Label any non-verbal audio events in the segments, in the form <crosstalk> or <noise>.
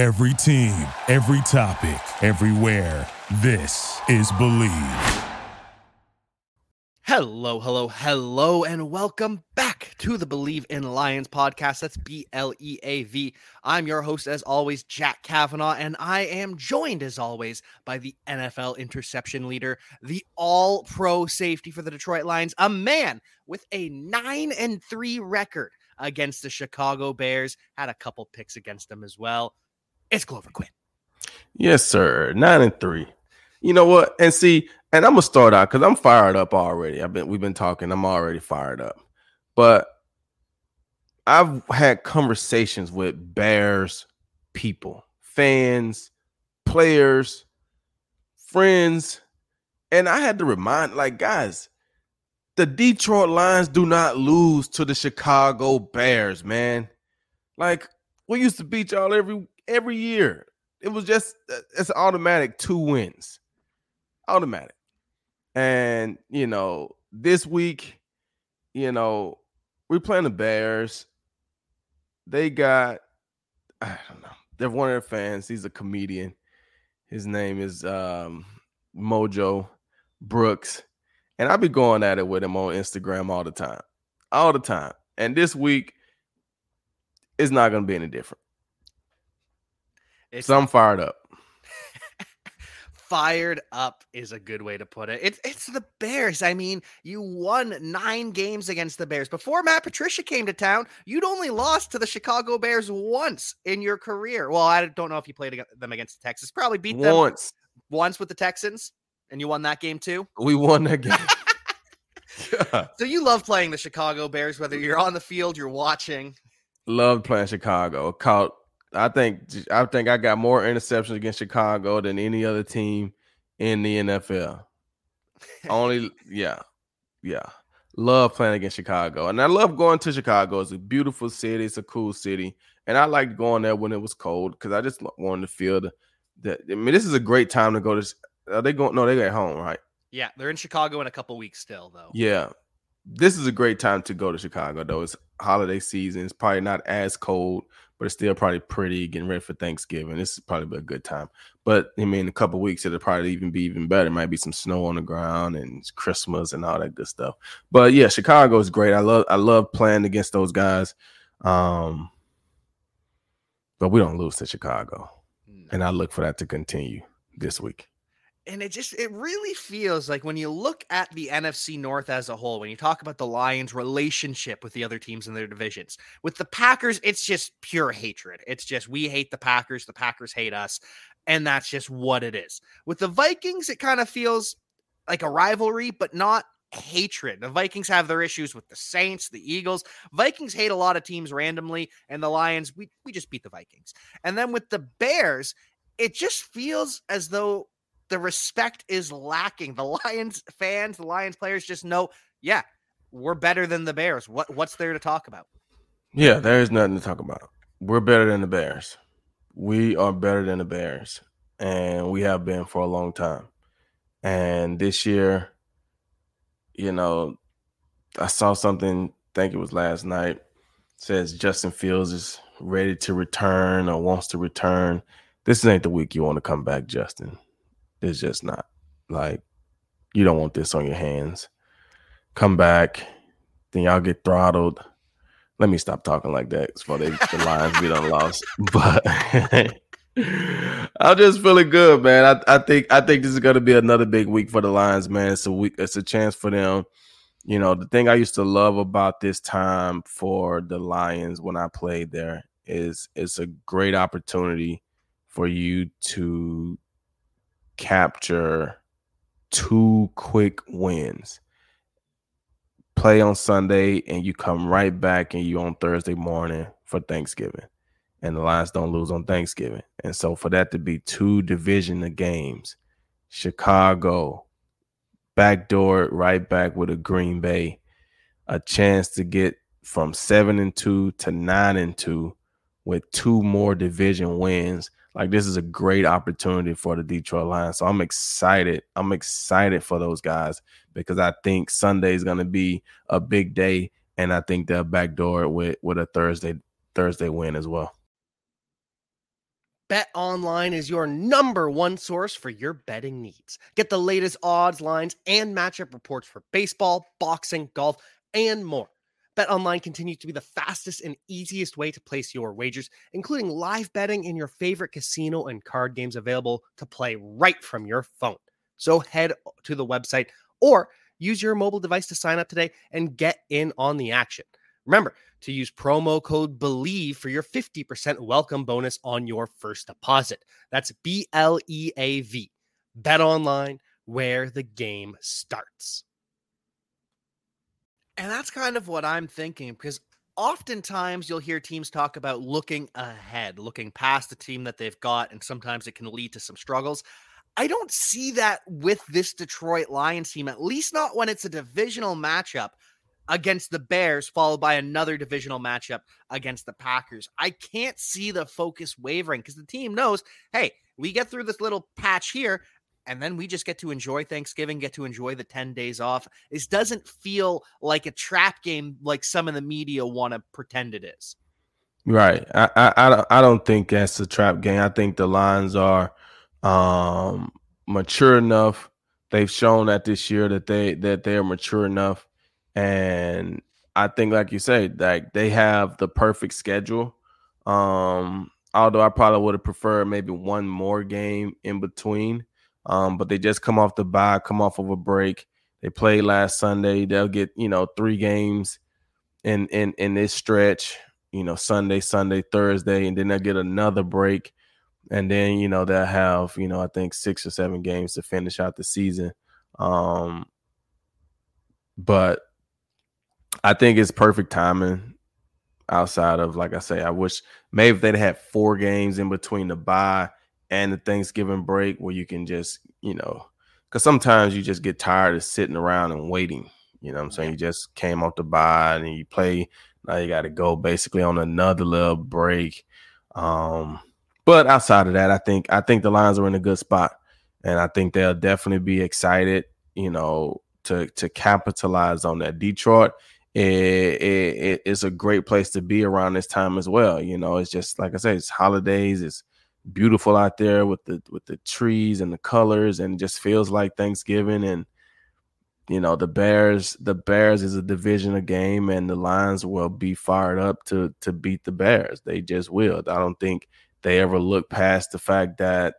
Every team, every topic, everywhere. This is Bleav. Hello, hello, hello, and welcome back to the Bleav in Lions podcast. That's B L E A V. I'm your host, as always, Jack Kavanaugh, and I am joined, as always, by the NFL interception leader, the all pro safety for the Detroit Lions, a man with a 9 and 3 record against the Chicago Bears. Had a couple picks against them as well. It's Glover Quin. Yes, sir. 9 and 3. You know what? And see, and I'm gonna start out because I'm fired up already. I've been we've been talking. I'm already fired up, but I've had conversations with Bears people, fans, players, friends, and I had to remind, like, guys, the Detroit Lions do not lose to the Chicago Bears, man. Like, we used to beat y'all every every year. It was just uh, it's automatic two wins, automatic. And, you know, this week, you know, we're playing the Bears. They got, I don't know, they're one of their fans. He's a comedian. His name is um, Mojo Brookzz. And I be going at it with him on Instagram all the time, all the time. And this week, it's not going to be any different. It's, so I'm fired up <laughs> fired up is a good way to put it. It's it's the Bears. I mean, you won nine games against the Bears. Before Matt Patricia came to town, you'd only lost to the Chicago Bears once in your career. Well, I don't know if you played them against the Texans. Probably beat them once. Once with the Texans, and you won that game too. We won that game. <laughs> yeah. So you love playing the Chicago Bears, whether you're on the field, you're watching. Love playing Chicago. Caught I think I think I got more interceptions against Chicago than any other team in the NFL. Only <laughs> yeah. Yeah. Love playing against Chicago. And I love going to Chicago. It's a beautiful city, it's a cool city. And I liked going there when it was cold because I just wanted to feel the, the I mean, this is a great time to go to are they going no, they got home, right? Yeah, they're in Chicago in a couple weeks still, though. Yeah. This is a great time to go to Chicago, though. It's holiday season. It's probably not as cold, but it's still probably pretty getting ready for Thanksgiving. This is probably a good time. But I mean, a couple weeks it'll probably even be even better. It might be some snow on the ground and Christmas and all that good stuff. But yeah, Chicago is great. I love I love playing against those guys. Um, but we don't lose to Chicago, no. and I look for that to continue this week and it just it really feels like when you look at the NFC North as a whole, when you talk about the Lions' relationship with the other teams in their divisions, with the Packers, it's just pure hatred. It's just we hate the Packers, the Packers hate us, and that's just what it is. With the Vikings, it kind of feels like a rivalry, but not hatred. The Vikings have their issues with the Saints, the Eagles. Vikings hate a lot of teams randomly, and the Lions, we we just beat the Vikings. And then with the Bears, it just feels as though the respect is lacking. The <laughs> Lions fans, the Lions players just know, yeah, we're better than the Bears. What what's there to talk about? Yeah, there is nothing to talk about. We're better than the Bears. We are better than the Bears, and we have been for a long time. And this year, you know, I saw something. I think it was last night. Says Justin Fields is ready to return or wants to return. This ain't the week you want to come back, Justin. It's just not like you don't want this on your hands. Come back, then y'all get throttled. Let me stop talking like that before they, the Lions be done lost. <laughs> But <laughs> I'm just feeling good, man. I, I think I think this is gonna be another big week for the Lions, man. It's a week. It's a chance for them. You know, the thing I used to love about this time for the Lions when I played there is it's a great opportunity for you to capture two quick wins. Play on Sunday and you come right back and you on Thursday morning for Thanksgiving. And the Lions don't lose on Thanksgiving. And so for that to be two division of games, Chicago, backdoor right back with a Green Bay, a chance to get from seven and two to nine and two with two more division wins like this is a great opportunity for the Detroit Lions. So I'm excited. I'm excited for those guys because I think Sunday is going to be a big day, and I think they'll backdoor with with a Thursday Thursday win as well. Bet Online is your number one source for your betting needs. Get the latest odds, lines, and matchup reports for baseball, boxing, golf, and more. Bet Online continues to be the fastest and easiest way to place your wagers, including live betting in your favorite casino and card games available to play right from your phone. So head to the website or use your mobile device to sign up today and get in on the action. Remember to use promo code BLEAV for your 50% welcome bonus on your first deposit. That's B L E A V. Bet online where the game starts. And that's kind of what I'm thinking because oftentimes you'll hear teams talk about looking ahead, looking past the team that they've got, and sometimes it can lead to some struggles. I don't see that with this Detroit Lions team, at least not when it's a divisional matchup against the Bears, followed by another divisional matchup against the Packers. I can't see the focus wavering because the team knows hey, we get through this little patch here, and then we just get to enjoy Thanksgiving, get to enjoy the 10 days off. This doesn't feel like a trap game like some of the media want to pretend it is. Right. I, I, I don't think that's a trap game. I think the Lions are um mature enough. They've shown that this year that they that they are mature enough and I think, like you say, like they have the perfect schedule. Um, although I probably would have preferred maybe one more game in between. Um, but they just come off the bye, come off of a break. They played last Sunday. They'll get you know three games in in in this stretch. You know, Sunday, Sunday, Thursday, and then they'll get another break, and then you know they'll have you know I think six or seven games to finish out the season. Um, but I think it's perfect timing. Outside of like I say, I wish maybe if they'd had four games in between the bye and the Thanksgiving break where you can just, you know, because sometimes you just get tired of sitting around and waiting. You know what I'm saying? You just came off the bye and you play. Now you got to go basically on another little break. Um, but outside of that, I think I think the Lions are in a good spot, and I think they'll definitely be excited. You know, to to capitalize on that. Detroit it, it, it's a great place to be around this time as well. You know, it's just like I said, it's holidays. It's beautiful out there with the with the trees and the colors, and just feels like Thanksgiving. And you know, the Bears, the Bears is a division of game, and the Lions will be fired up to to beat the Bears. They just will. I don't think they ever look past the fact that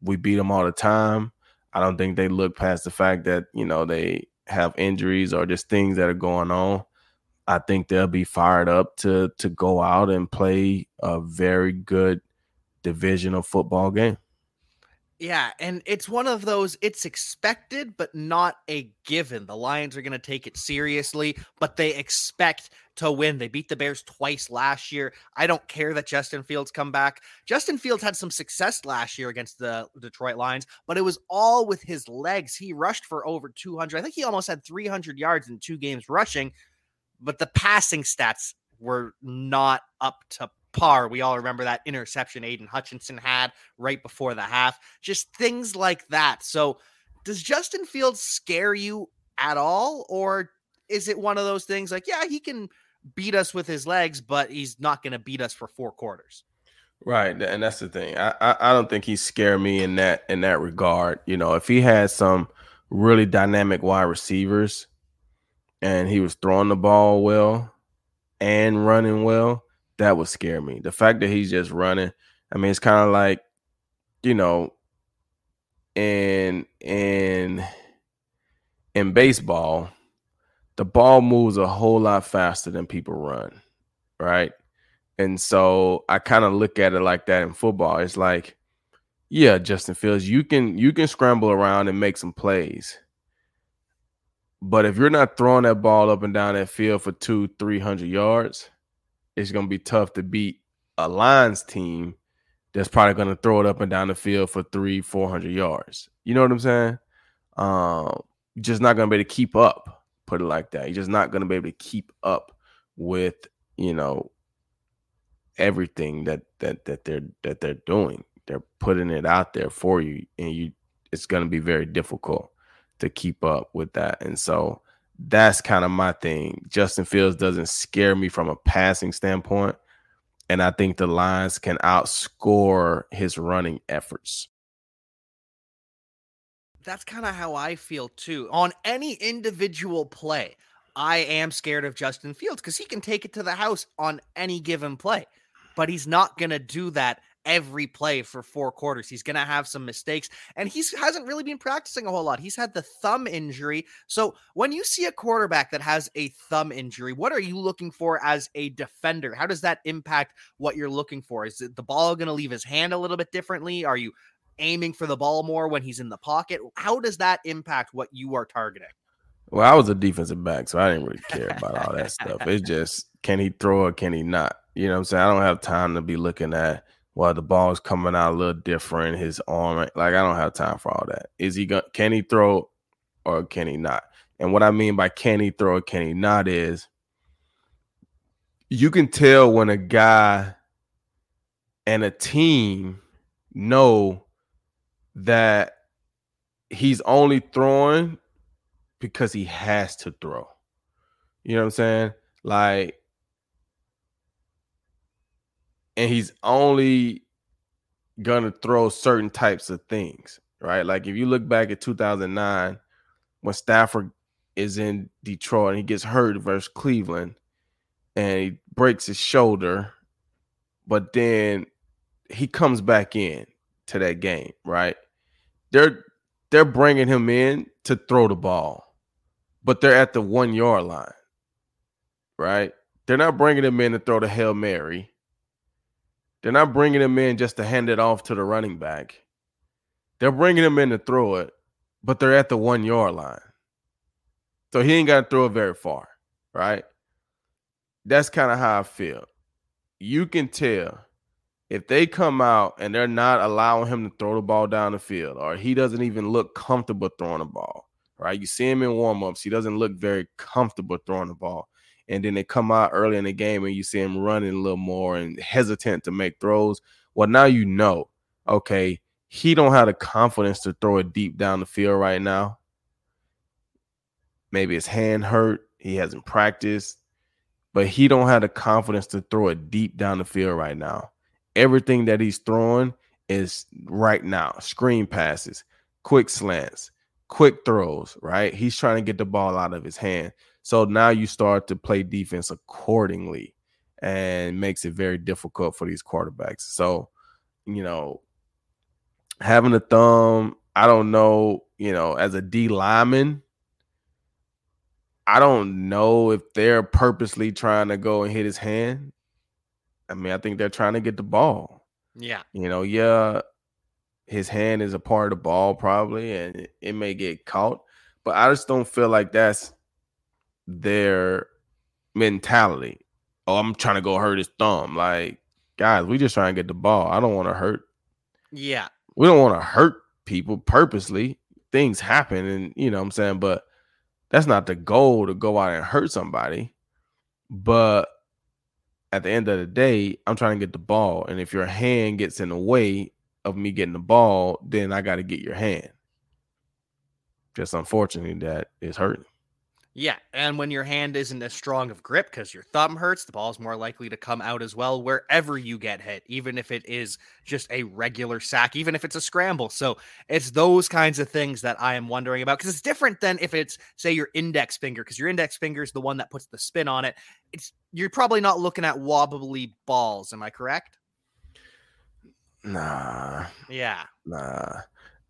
we beat them all the time. I don't think they look past the fact that you know they have injuries or just things that are going on, I think they'll be fired up to to go out and play a very good divisional football game. Yeah, and it's one of those it's expected but not a given. The Lions are going to take it seriously, but they expect to win. They beat the Bears twice last year. I don't care that Justin Fields come back. Justin Fields had some success last year against the Detroit Lions, but it was all with his legs. He rushed for over 200. I think he almost had 300 yards in two games rushing, but the passing stats were not up to par. We all remember that interception Aidan Hutchinson had right before the half. Just things like that. So, does Justin Fields scare you at all? Or is it one of those things like, yeah, he can beat us with his legs, but he's not going to beat us for four quarters? Right, and that's the thing. I, I, I don't think he scared me in that in that regard. You know, if he had some really dynamic wide receivers and he was throwing the ball well and running well, that would scare me. The fact that he's just running, I mean, it's kind of like, you know, in in in baseball, the ball moves a whole lot faster than people run, right? And so I kind of look at it like that in football. It's like, yeah, Justin Fields, you can you can scramble around and make some plays. But if you're not throwing that ball up and down that field for two, three hundred yards, it's going to be tough to beat a Lions team that's probably going to throw it up and down the field for three, four hundred yards. You know what I'm saying? Um, just not going to be able to keep up. Put it like that. You're just not going to be able to keep up with you know everything that that that they're that they're doing. They're putting it out there for you, and you it's going to be very difficult to keep up with that. And so that's kind of my thing. Justin Fields doesn't scare me from a passing standpoint. And I think the Lions can outscore his running efforts. That's kind of how I feel too. On any individual play, I am scared of Justin Fields because he can take it to the house on any given play, but he's not going to do that every play for four quarters. He's going to have some mistakes, and he hasn't really been practicing a whole lot. He's had the thumb injury. So, when you see a quarterback that has a thumb injury, what are you looking for as a defender? How does that impact what you're looking for? Is the ball going to leave his hand a little bit differently? Are you aiming for the ball more when he's in the pocket? How does that impact what you are targeting? Well, I was a defensive back, so I didn't really care about all that stuff. It's <laughs> just can he throw or can he not? You know what I'm saying? I don't have time to be looking at well, the ball's coming out a little different, his arm. Like I don't have time for all that. Is he going can he throw or can he not? And what I mean by can he throw or can he not is you can tell when a guy and a team know that he's only throwing because he has to throw. You know what I'm saying? Like and he's only gonna throw certain types of things, right? Like if you look back at 2009 when Stafford is in Detroit and he gets hurt versus Cleveland and he breaks his shoulder, but then he comes back in to that game, right? They're they're bringing him in to throw the ball, but they're at the one yard line, right? They're not bringing him in to throw the hail mary they're not bringing him in just to hand it off to the running back. They're bringing him in to throw it, but they're at the one yard line. So he ain't got to throw it very far, right? That's kind of how I feel. You can tell if they come out and they're not allowing him to throw the ball down the field, or he doesn't even look comfortable throwing the ball, right? You see him in warmups, he doesn't look very comfortable throwing the ball and then they come out early in the game and you see him running a little more and hesitant to make throws. Well, now you know, okay, he don't have the confidence to throw it deep down the field right now. Maybe his hand hurt, he hasn't practiced, but he don't have the confidence to throw it deep down the field right now. Everything that he's throwing is right now, screen passes, quick slants, quick throws, right? He's trying to get the ball out of his hand. So now you start to play defense accordingly and makes it very difficult for these quarterbacks. So, you know, having a thumb, I don't know, you know, as a D lineman, I don't know if they're purposely trying to go and hit his hand. I mean, I think they're trying to get the ball. Yeah. You know, yeah, his hand is a part of the ball probably, and it may get caught, but I just don't feel like that's their mentality. Oh, I'm trying to go hurt his thumb. Like, guys, we just trying to get the ball. I don't want to hurt. Yeah. We don't want to hurt people purposely. Things happen, and you know what I'm saying, but that's not the goal to go out and hurt somebody. But at the end of the day, I'm trying to get the ball. And if your hand gets in the way of me getting the ball, then I got to get your hand. Just unfortunately, that is hurting. Yeah, and when your hand isn't as strong of grip because your thumb hurts, the ball is more likely to come out as well wherever you get hit, even if it is just a regular sack, even if it's a scramble. So it's those kinds of things that I am wondering about because it's different than if it's say your index finger because your index finger is the one that puts the spin on it. It's you're probably not looking at wobbly balls. Am I correct? Nah. Yeah. Nah.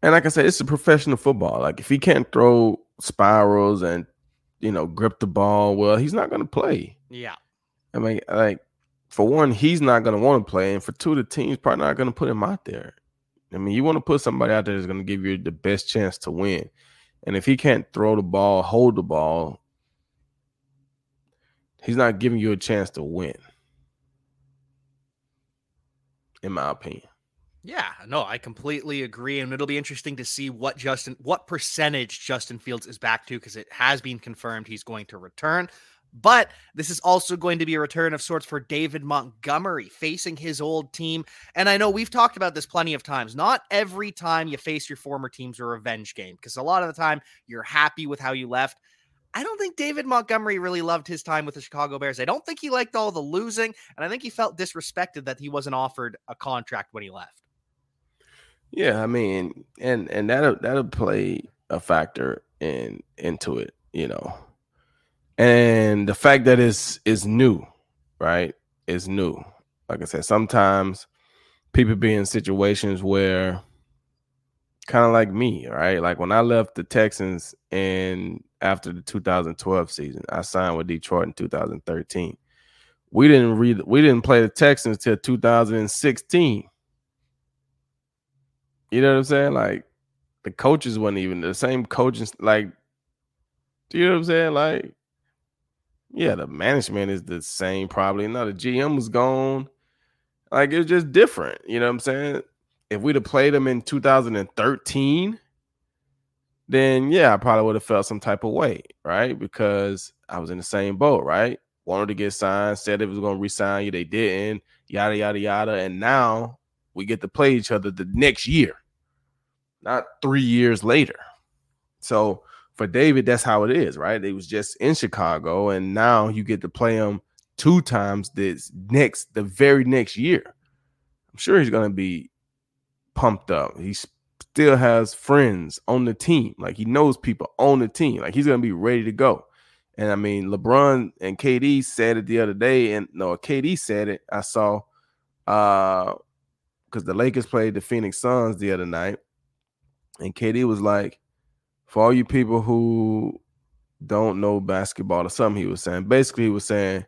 And like I said, it's a professional football. Like if he can't throw spirals and you know, grip the ball well, he's not going to play. Yeah. I mean, like, for one, he's not going to want to play. And for two, the team's probably not going to put him out there. I mean, you want to put somebody out there that's going to give you the best chance to win. And if he can't throw the ball, hold the ball, he's not giving you a chance to win, in my opinion. Yeah, no, I completely agree. And it'll be interesting to see what Justin, what percentage Justin Fields is back to, because it has been confirmed he's going to return. But this is also going to be a return of sorts for David Montgomery facing his old team. And I know we've talked about this plenty of times. Not every time you face your former team's a revenge game, because a lot of the time you're happy with how you left. I don't think David Montgomery really loved his time with the Chicago Bears. I don't think he liked all the losing, and I think he felt disrespected that he wasn't offered a contract when he left. Yeah, I mean, and and that'll that'll play a factor in into it, you know. And the fact that it's is new, right? Is new. Like I said, sometimes people be in situations where kind of like me, right? Like when I left the Texans and after the 2012 season, I signed with Detroit in 2013. We didn't read we didn't play the Texans till 2016. You know what I'm saying? Like the coaches wasn't even the same coaches. Like, do you know what I'm saying? Like, yeah, the management is the same. Probably now the GM was gone. Like it's just different. You know what I'm saying? If we'd have played them in 2013, then yeah, I probably would have felt some type of way, right? Because I was in the same boat, right? Wanted to get signed, said it was going to resign you, they didn't, yada yada yada, and now we get to play each other the next year, not three years later. So for David, that's how it is, right? It was just in Chicago, and now you get to play him two times this next, the very next year. I'm sure he's to be pumped up. He still has friends on the team. Like he knows people on the team. Like he's to be ready to go. And I mean, LeBron and KD said it the other day, and no, KD said it. I saw uh because the Lakers played the Phoenix Suns the other night, and KD was like, for all you people who don't know basketball or something, he was saying. Basically, he was saying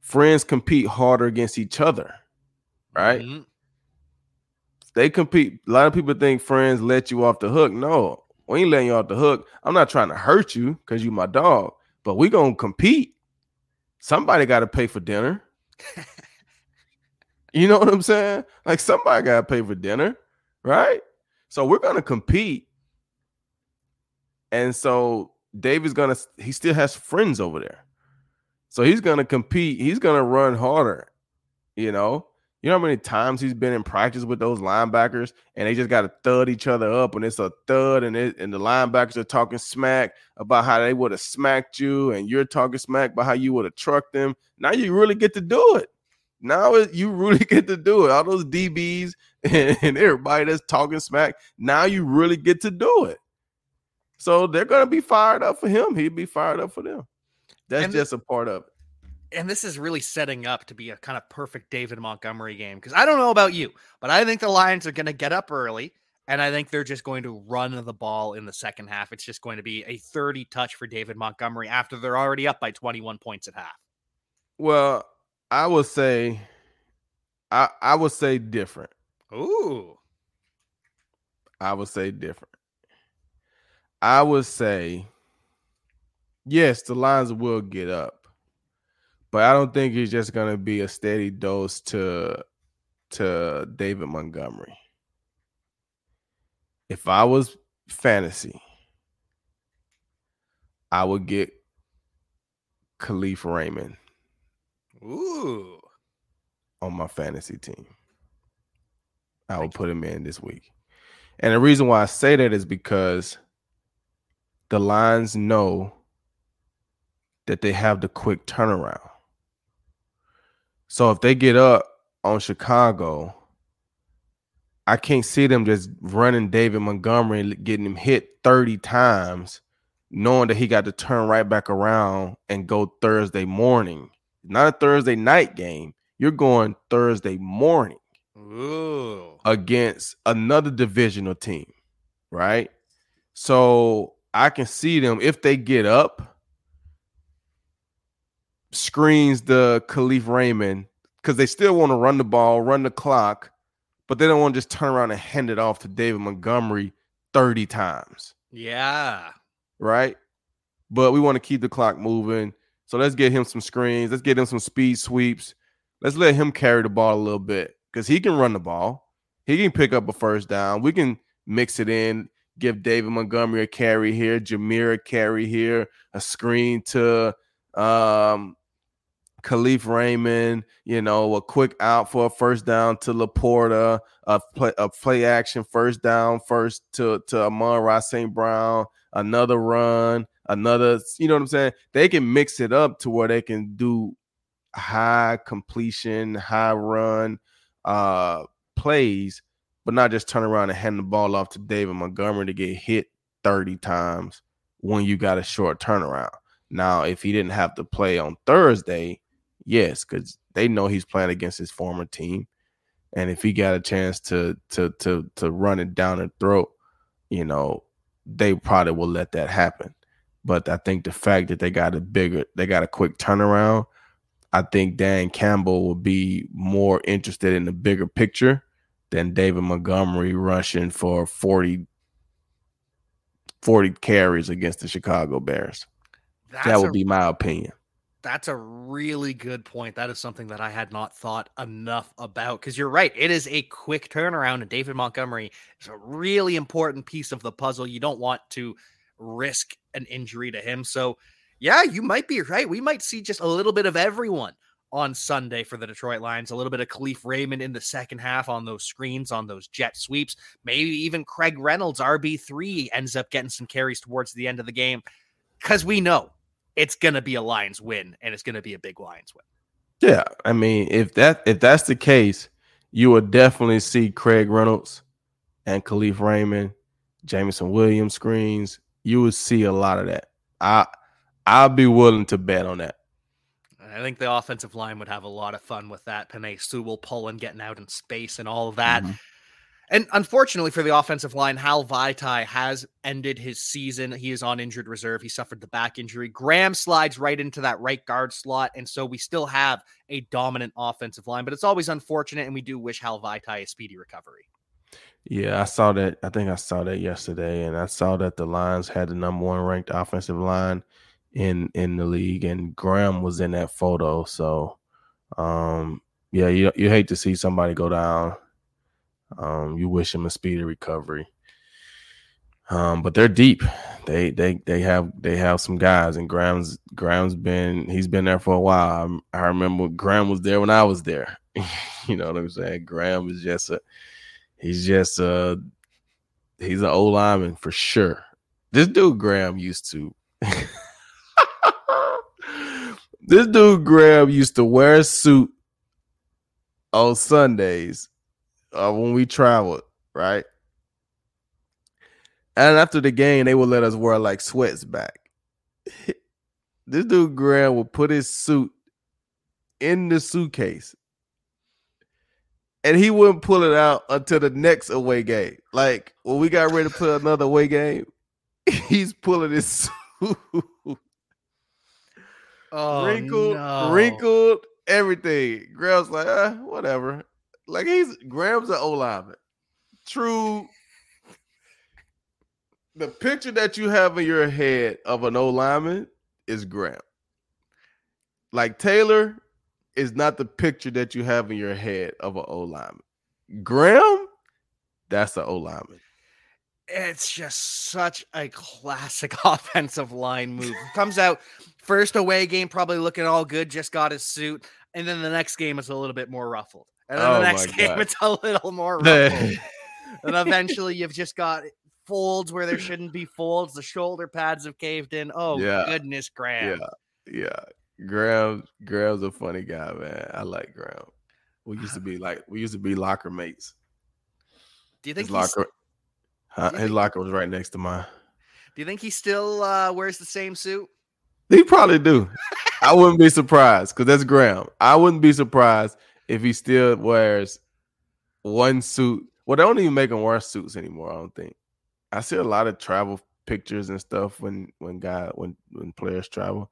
friends compete harder against each other, right? Mm-hmm. They compete. A lot of people think friends let you off the hook. No, we ain't letting you off the hook. I'm not trying to hurt you because you my dog, but we gonna compete. Somebody got to pay for dinner. <laughs> you know what I'm saying? Like somebody got to pay for dinner, right? So we're gonna compete, and so David's gonna. He still has friends over there. So he's gonna compete. He's gonna run harder. You know, you know how many times he's been in practice with those linebackers, and they just got to thud each other up, and it's a thud, and it, and the linebackers are talking smack about how they would have smacked you, and you're talking smack about how you would have trucked them. Now you really get to do it. Now you really <laughs> get to do it. All those DBs and, <laughs> and everybody that's talking smack. Now you really get to do it. So they're gonna be fired up for him. He'd be fired up for them. That's and just a part of it. And this is really setting up to be a kind of perfect David Montgomery game because I don't know about you, but I think the Lions are going to get up early and I think they're just going to run the ball in the second half. It's just going to be a 30 touch for David Montgomery after they're already up by 21 points at half. Well, I would say I I would say different. Ooh. I would say different. I would say yes, the Lions will get up, but I don't think it's just going to be a steady dose to to David Montgomery. If I was fantasy, I would get Kalif Raymond. Ooh. On my fantasy team. I will put him in this week. And the reason why I say that is because the Lions know that they have the quick turnaround. So if they get up on Chicago, I can't see them just running David Montgomery getting him hit 30 times, knowing that he got to turn right back around and go Thursday morning. Not a Thursday night game. You're going Thursday morning Ooh. against another divisional team, right? So I can see them if they get up screens the Kalif Raymond because they still want to run the ball, run the clock, but they don't want to just turn around and hand it off to David Montgomery 30 times. Yeah. Right. But we want to keep the clock moving. So let's get him some screens. Let's get him some speed sweeps. Let's let him carry the ball a little bit because he can run the ball. He can pick up a first down. We can mix it in, give David Montgomery a carry here, Jahmyr a carry here, a screen to um, Kalif Raymond, you know, a quick out for a first down to LaPorta, a play, a play action first down first to to Amon-Ra St. Brown, another run, another, you know what I'm saying? They can mix it up to where they can do high completion, high run uh plays, but not just turn around and hand the ball off to David Montgomery to get hit 30 times when you got a short turnaround. Now, if he didn't have to play on Thursday, yes, because they know he's playing against his former team. And if he got a chance to to to to run it down their throat, you know, they probably will let that happen. But I think the fact that they got a bigger, they got a quick turnaround, I think Dan Campbell will be more interested in the bigger picture than David Montgomery rushing for 40, 40 carries against the Chicago Bears. That's that would a- be my opinion. That's a really good point. That is something that I had not thought enough about because you're right. It is a quick turnaround, and David Montgomery is a really important piece of the puzzle. You don't want to risk an injury to him. So, yeah, you might be right. We might see just a little bit of everyone on Sunday for the Detroit Lions. A little bit of Kalif Raymond in the second half on those screens, on those jet sweeps. Maybe even Craig Reynolds, RB3, ends up getting some carries towards the end of the game because we know it's going to be a Lions win and it's going to be a big Lions win. Yeah, I mean, if that if that's the case, you will definitely see Craig Reynolds and Kalif Raymond, Jameson Williams screens. You would see a lot of that. I I'll be willing to bet on that. I think the offensive line would have a lot of fun with that. Penei Sewell pulling, getting out in space, and all of that. Mhm. And unfortunately for the offensive line, Hal Vaitai has ended his season. He is on injured reserve. He suffered the back injury. Graham slides right into that right guard slot. And so we still have a dominant offensive line, but it's always unfortunate. And we do wish Hal Vaitai a speedy recovery. Yeah, I saw that. I think I saw that yesterday, and I saw that the Lions had the number one ranked offensive line in in the league, and Graham was in that photo. So, um, yeah, you you hate to see somebody go down. Um, you wish him a speedy recovery. Um, but they're deep. They they they have they have some guys, and Graham's Graham's been he's been there for a while. I'm- I remember Graham was there when I was there. <laughs> you know what I'm saying? Graham is just a he's just uh he's an old lineman for sure. This dude Graham used to <laughs> this dude Graham used to wear a suit on Sundays uh, when we traveled, right? And after the game, they would let us wear like sweats back. <laughs> this dude Graham would put his suit in the suitcase and he wouldn't pull it out until the next away game. Like when we got ready to play another away game, <laughs> he's pulling his suit Oh, wrinkled, no. wrinkled, everything. Graham's like, uh, whatever. Like he's Graham's an O lineman. True. The picture that you have in your head of an O lineman is Graham. Like Taylor is not the picture that you have in your head of an O lineman. Graham, that's an O lineman. It's just such a classic <laughs> offensive line move. Comes out first away game, probably looking all good, just got his suit. And then the next game is a little bit more ruffled. And then Oh the next game, God. it's a little more ruffled. <laughs> and eventually you've just got folds where there shouldn't be folds. The shoulder pads have caved in. Oh, Yeah. goodness, Graham. Yeah, yeah. Graham, Graham's a funny guy, man. I like Graham. We used to <sighs> be like we used to be locker mates. Do you think His locker, huh, his think- locker was right next to mine. do you think he still uh, wears the same suit? He probably do. I wouldn't be surprised because that's Graham. I wouldn't be surprised if he still wears one suit. Well, they don't even make him wear suits anymore. I don't think. I see a lot of travel pictures and stuff when when guy when when players travel,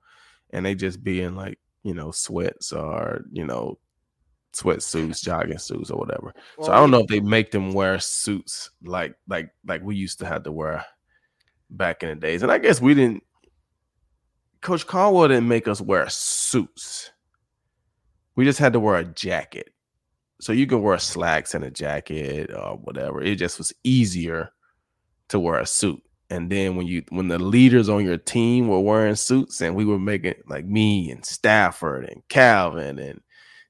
and they just be in like you know sweats or you know sweatsuits, <laughs> jogging suits or whatever. so I don't know if they make them wear suits like like like we used to have to wear back in the days. And I guess we didn't. Coach Caldwell didn't make us wear suits. We just had to wear a jacket. So you could wear slacks and a jacket or whatever. It just was easier to wear a suit. And then when you when the leaders on your team were wearing suits and we were making like me and Stafford and Calvin and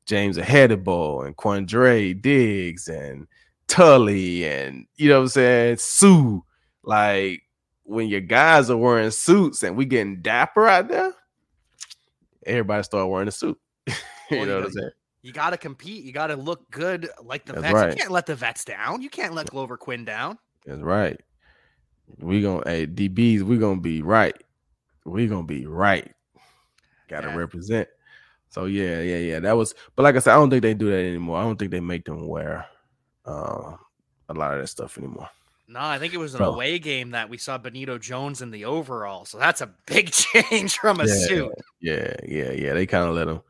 James Ihedigbo and Quandre Diggs and Tully and you know what I'm saying, Suh. Like when your guys are wearing suits and we getting dapper out there, everybody start wearing a suit. <laughs> you Well, know you what I'm saying? You got to compete. You got to look good like the That's vets. right. You can't let the vets down. You can't let Glover Quin down. That's right. We gonna hey DBs, we gonna be right. We gonna be right. Gotta Yeah. represent. So yeah, yeah, yeah. That was but like I said, I don't think they do that anymore. I don't think they make them wear uh, a lot of that stuff anymore. No, I think it was an Bro. away game that we saw Benito Jones in the overall. So that's a big <laughs> change from a Yeah. suit. Yeah, yeah, yeah. They kind of let them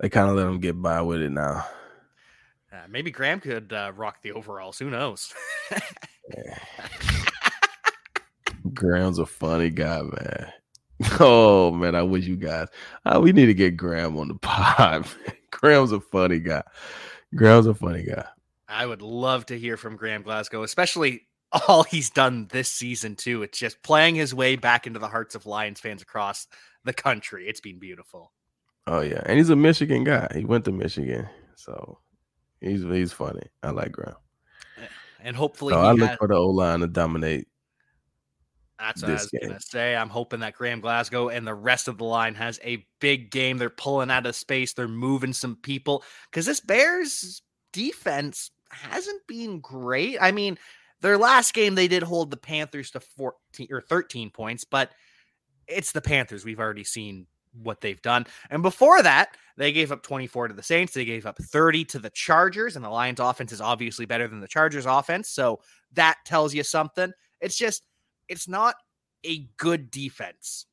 they kind of let them get by with it now. Uh, maybe Graham could uh, rock the overalls. Who knows? Yeah. <laughs> Graham's a funny guy, man. <laughs> Oh man, I wish you guys. Uh, we need to get Graham on the <laughs> pod. man. Graham's a funny guy. Graham's a funny guy. I would love to hear from Graham Glasgow, especially <laughs> all he's done this season too. It's just playing his way back into the hearts of Lions fans across the country. It's been beautiful. Oh yeah, and he's a Michigan guy. He went to Michigan, so he's he's funny. I like Graham. And hopefully, So I look for the O line to dominate. That's what I was gonna say. I'm hoping that Graham Glasgow and the rest of the line has a big game. They're pulling out of space. They're moving some people because this Bears defense hasn't been great. I mean, their last game they did hold the Panthers to 14 or 13 points, but it's the Panthers. We've already seen what they've done. And before that, they gave up 24 to the Saints. They gave up 30 to the Chargers, and the Lions offense is obviously better than the Chargers offense. So that tells you something. It's just it's not a good defense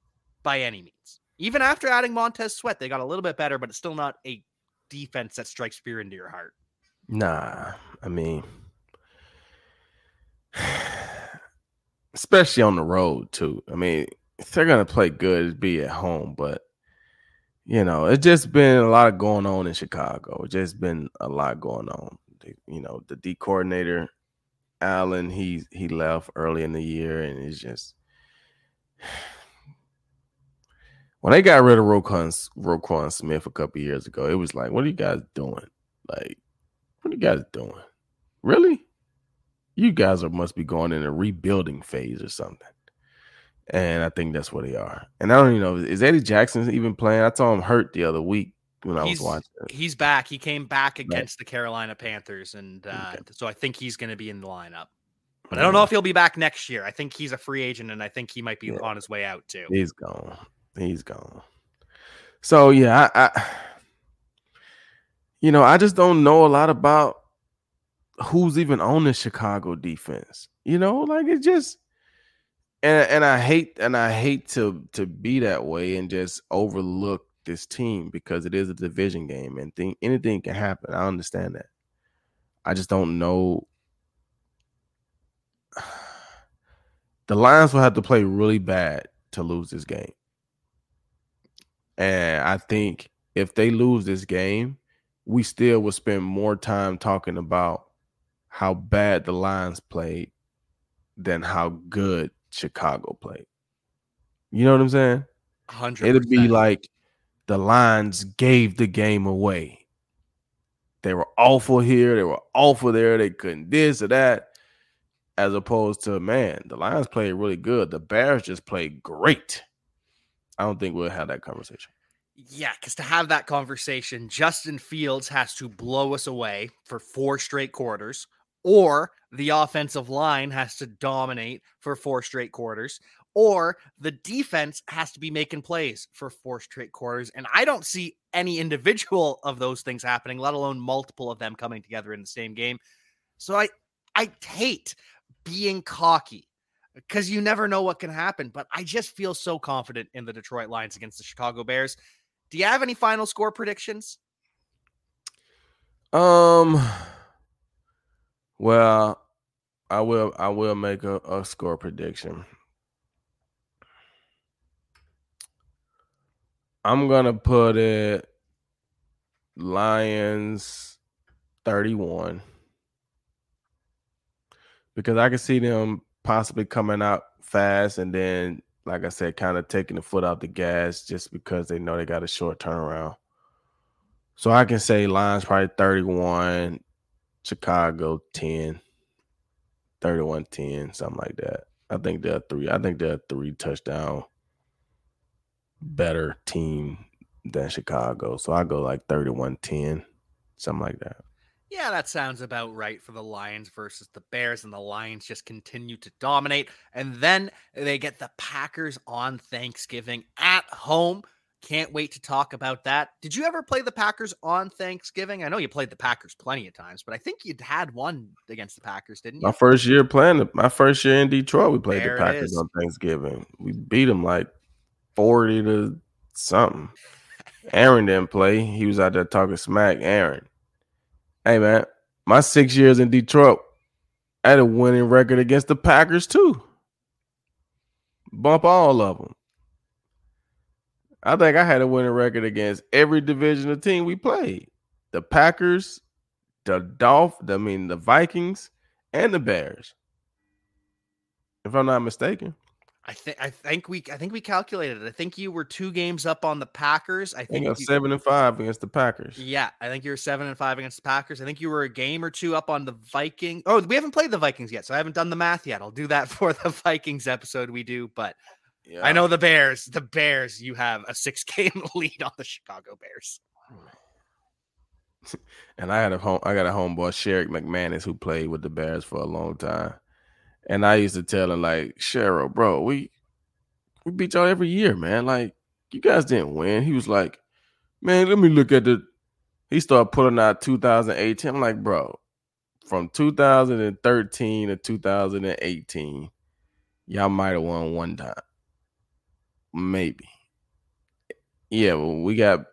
by any means. Even after adding Montez Sweat, they got a little bit better, but it's still not a defense that strikes fear into your heart. Nah, I mean, <sighs> especially on the road too. I mean, if they're gonna play good, it'd be at home, but you know, it's just been a lot going on in Chicago. It's just been a lot going on. You know, the D coordinator, Allen, he he left early in the year, and it's just <sighs> when they got rid of Roquan, Roquan Smith a couple years ago, it was like, what are you guys doing? Like, what are you guys doing? Really? You guys are must be going in a rebuilding phase or something. And I think that's what they are. And I don't even know is Eddie Jackson even playing? I saw him hurt the other week when I was He's- watching. it. He's back. He came back against the Carolina Panthers, and uh, Okay. so I think he's going to be in the lineup. But I don't know if he'll be back next year. I think he's a free agent, and I think he might be Yeah. on his way out too. He's gone. He's gone. So yeah, I, I you know, I just don't know a lot about who's even on the Chicago defense. You know, like it just and and I hate and I hate to to be that way and just overlook this team because it is a division game and think anything can happen. I understand that. I just don't know. <sighs> The Lions will have to play really bad to lose this game. And I think if they lose this game, we still will spend more time talking about how bad the Lions played than how good Chicago played. You know what I'm saying? Hundred. It'd be like the Lions gave the game away. They were awful here, they were awful there, they couldn't this or that. As opposed to, man, the Lions played really good. The Bears just played great. I don't think we'll have that conversation. Yeah, because to have that conversation, Justin Fields has to blow us away for four straight quarters, or the offensive line has to dominate for four straight quarters, or the defense has to be making plays for four straight quarters. And I don't see any individual of those things happening, let alone multiple of them coming together in the same game. So I I hate being cocky because you never know what can happen. But I just feel so confident in the Detroit Lions against the Chicago Bears. Do you have any final score predictions? Um well, I will I will make a, a score prediction. I'm gonna put it Lions 31 because I can see them possibly coming out fast and then, like I said, kind of taking the foot out the gas just because they know they got a short turnaround. So I can say Lions probably 31, Chicago 10, 31 10, something like that. I think they're three. I think they're three touchdown better team than Chicago. So I go like 31-10, something like that. Yeah, that sounds about right for the Lions versus the Bears, and the Lions just continue to dominate. And then they get the Packers on Thanksgiving at home. Can't wait to talk about that. Did you ever play the Packers on Thanksgiving? I know you played the Packers plenty of times, but I think you'd had one against the Packers, didn't you? My first year playing, my first year in Detroit, we played There the Packers on Thanksgiving. We beat them like 40 to something. Aaron didn't play. He was out there talking smack. Aaron. Hey, man, my six years in Detroit, I had a winning record against the Packers, too. Bump all of them. I think I had a winning record against every division of team we played. The Packers, the Dolph, I mean the Vikings, and the Bears. If I'm not mistaken. I think I think we I think we calculated it. I think you were two games up on the Packers. I think you- seven and five against the Packers. Yeah, I think you were seven and five against the Packers. I think you were a game or two up on the Vikings. Oh, we haven't played the Vikings yet, so I haven't done the math yet. I'll do that <laughs> for the Vikings episode we do. But Yeah. I know the Bears. The Bears, you have a six <laughs> game lead on the Chicago Bears. <laughs> And I had a home I got a homeboy, Sherrick McManus, who played with the Bears for a long time. And I used to tell him, like, Cheryl, bro, we we beat y'all every year, man. Like, you guys didn't win. He was like, Man, let me look at the he started pulling out 2018. I'm like, bro, from 2013 to 2018, y'all might have won one time. Maybe. Yeah, well, we got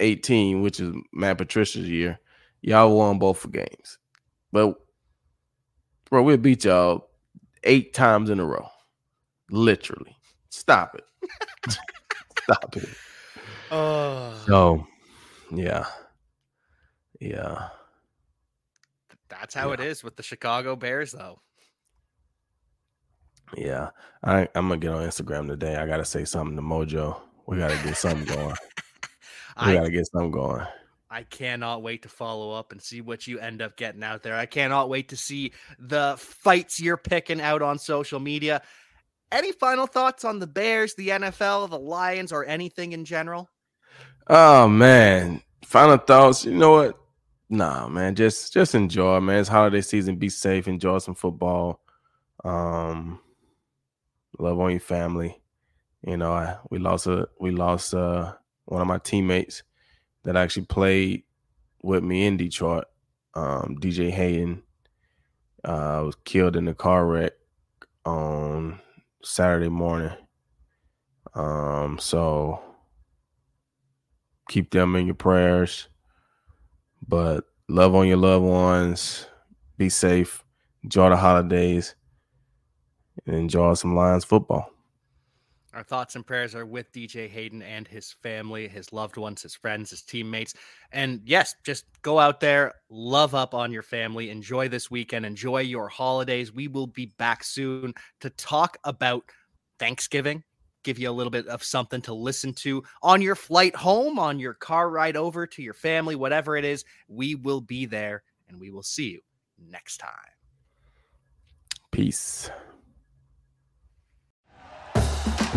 18, which is Matt Patricia's year. Y'all won both games. But bro, we'll beat y'all eight times in a row. Literally. Stop it. <laughs> Stop it. Oh, So yeah. Yeah. that's how it is with the Chicago Bears, though. Yeah. I, I'm gonna get on Instagram today. I gotta say something to Mojo. We gotta get something going. <laughs> We gotta get something going. I cannot wait to follow up and see what you end up getting out there. I cannot wait to see the fights you're picking out on social media. Any final thoughts on the Bears, the NFL, the Lions, or anything in general? Oh man. Final thoughts. You know what? Nah, man. Just just enjoy, man. It's holiday season. Be safe. Enjoy some football. Um love on your family. You know, I we lost a we lost uh one of my teammates that actually played with me in Detroit. Um, DJ Hayden uh was killed in a car wreck on Saturday morning. Um, so keep them in your prayers. But love on your loved ones. Be safe. Enjoy the holidays. And enjoy some Lions football. Our thoughts and prayers are with DJ Hayden and his family, his loved ones, his friends, his teammates. And yes, just go out there, love up on your family, enjoy this weekend, enjoy your holidays. We will be back soon to talk about Thanksgiving, give you a little bit of something to listen to on your flight home, on your car ride over to your family, whatever it is. We will be there and we will see you next time. Peace.